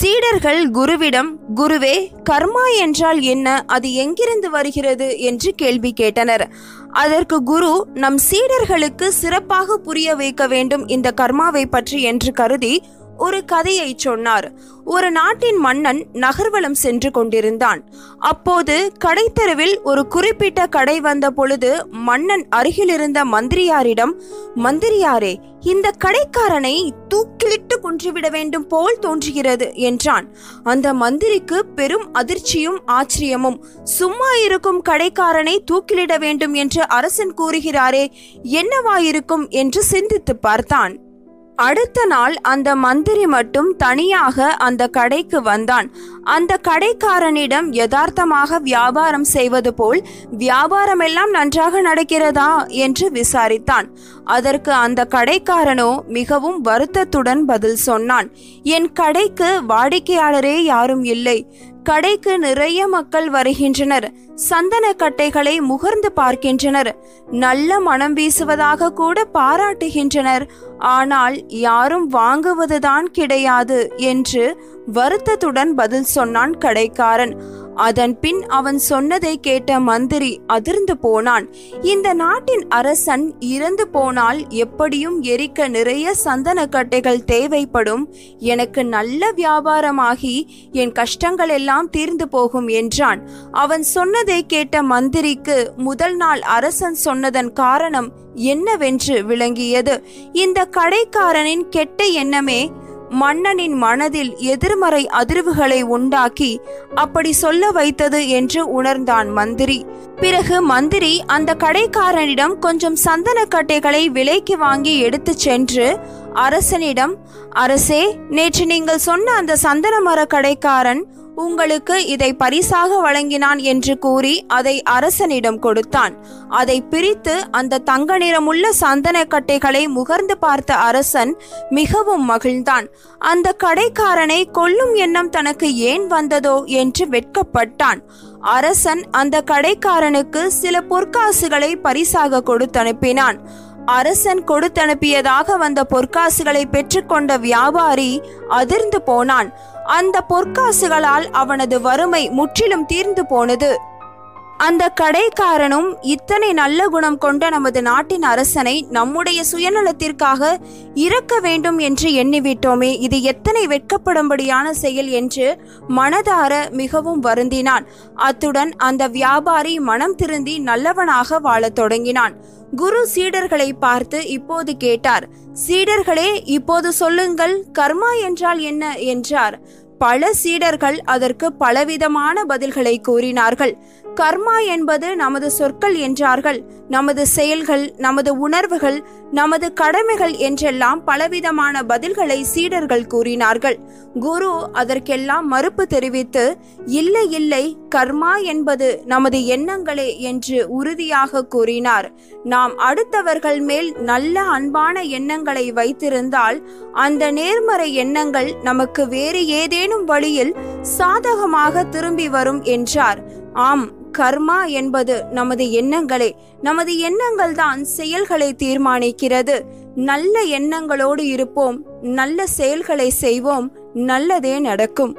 சீடர்கள் குருவிடம் குருவே கர்மா என்றால் என்ன? அது எங்கிருந்து வருகிறது? என்று கேள்வி கேட்டனர். அதற்கு குரு நம் சீடர்களுக்கு சிறப்பாக புரிய வைக்க வேண்டும் இந்த கர்மாவை பற்றி என்று கருதி ஒரு கதையை சொன்னார். ஒரு நாட்டின் மன்னன் நகர்வலம் சென்று கொண்டிருந்தான். அப்போது கடைத்தெருவில் ஒரு குறிப்பிட்ட கடை வந்த பொழுது மன்னன் அருகிலிருந்த மந்திரியாரிடம் மந்திரியாரே இந்த கடைக்காரனை தூக்கிலிட்டு கொன்றுவிட வேண்டும் போல் தோன்றுகிறது என்றான். அந்த மந்திரிக்கு பெரும் அதிர்ச்சியும் ஆச்சரியமும். சும்மா இருக்கும் கடைக்காரனை தூக்கிலிட வேண்டும் என்று அரசன் கூறுகிறாரே என்னவாயிருக்கும் என்று சிந்தித்து பார்த்தான். அடுத்த நாள் அந்த மந்திரி மட்டும் தனியாக அந்த கடைக்கு வந்தான். அந்த கடைக்காரனிடம் யதார்த்தமாக வியாபாரம் செய்வது போல் வியாபாரம் எல்லாம் நன்றாக நடக்கிறதா? என்று விசாரித்தான். அதற்கு அந்த கடைக்காரனோ மிகவும் வருத்தத்துடன் பதில் சொன்னான். என் கடைக்கு வாடிக்கையாளரே யாரும் இல்லை. கடைக்கு நிறைய மக்கள் வருகின்றனர். சந்தன கட்டைகளை முகர்ந்து பார்க்கின்றனர். நல்ல மனம் வீசுவதாக கூட பாராட்டுகின்றனர். ஆனால் யாரும் வாங்குவதுதான் கிடையாது என்று வருத்தத்துடன் பதில் சொன்னான் கடைக்காரன். அதன் பின் அவன் சொன்னதை கேட்ட மந்திரி அதிர்ந்து போனான். இந்த நாட்டின் அரசன் இறந்து போனால் எப்படியும் எரிக்க நிறைய சந்தன கட்டைகள் தேவைப்படும். எனக்கு நல்ல வியாபாரமாகி என் கஷ்டங்கள் எல்லாம் தீர்ந்து போகும் என்றான். அவன் சொன்னதை கேட்ட மந்திரிக்கு முதல் நாள் அரசன் சொன்னதன் காரணம் என்னவென்று விளங்கியது. இந்த கடைக்காரனின் கெட்ட எண்ணமே மன்னனின் மனதில் எதிர்மறை அதிர்வுகளை உண்டாக்கி அப்படி சொல்ல வைத்தது என்று உணர்ந்தான் மந்திரி. பிறகு மந்திரி அந்த கடைக்காரனிடம் கொஞ்சம் சந்தனக்கட்டைகளை விலைக்கு வாங்கி எடுத்து சென்று அரசனிடம் அரசே நேற்று நீங்கள் சொன்ன அந்த சந்தன மர கடைக்காரன் உங்களுக்கு இதை பரிசாக வழங்கினான் என்று கூறி அதை அரசனிடம் கொடுத்தான். அதை பிரித்து அந்த தங்க நிறமுள்ள சந்தன கட்டைகளை முகர்ந்து பார்த்த அரசன் மிகவும் மகிழ்ந்தான். அந்த கடைக்காரனை கொல்லும் எண்ணம் தனக்கு ஏன் வந்ததோ என்று வெட்கப்பட்டான். அரசன் அந்த கடைக்காரனுக்கு சில பொற்காசுகளை பரிசாக கொடுத்தனுப்பினான். அரசன் கொடுத்தனுப்பியதாக வந்த பொற்காசுகளை பெற்றுக்கொண்ட வியாபாரி அதிர்ந்து போனான். அந்த பொற்காசுகளால் அவனது வறுமை முற்றிலும் தீர்ந்து போனது. அந்த கடைக்காரனும் இத்தனை நல்ல குணம் கொண்ட நமது நாட்டின் அரசனை நம்முடைய சுயநலத்திற்காக இறக்க வேண்டும் என்று எண்ணிவிட்டோமே இது எத்தனை வெட்கப்படும்படியான செயல் என்று மனதார மிகவும் வருந்தினான். அத்துடன் அந்த வியாபாரி மனம் திருந்தி நல்லவனாக வாழத் தொடங்கினான். குரு சீடர்களை பார்த்து இப்போது கேட்டார் சீடர்களே இப்போது சொல்லுங்கள் கர்மா என்றால் என்ன? என்றார். பல சீடர்கள் அதற்கு பலவிதமான பதில்களை கூறினார்கள். கர்மா என்பது நமது சொற்கள் என்றார்கள். நமது செயல்கள் நமது உணர்வுகள் நமது கடமைகள் என்றெல்லாம் பலவிதமான பதில்களை சீடர்கள் கூறினார்கள். குரு அதற்கெல்லாம் மறுப்பு தெரிவித்து இல்லை இல்லை கர்மா என்பது நமது எண்ணங்களே என்று உறுதியாக கூறினார். நாம் அடுத்தவர்கள் மேல் நல்ல அன்பான எண்ணங்களை வைத்திருந்தால் அந்த நேர்மறை எண்ணங்கள் நமக்கு வேறு ஏதேனும் வழியில் சாதகமாக திரும்பி வரும் என்றார். ஆம் கர்மா என்பது நமது எண்ணங்களே. நமது எண்ணங்கள் தான் செயல்களை தீர்மானிக்கிறது. நல்ல எண்ணங்களோடு இருப்போம். நல்ல செயல்களை செய்வோம். நல்லதே நடக்கும்.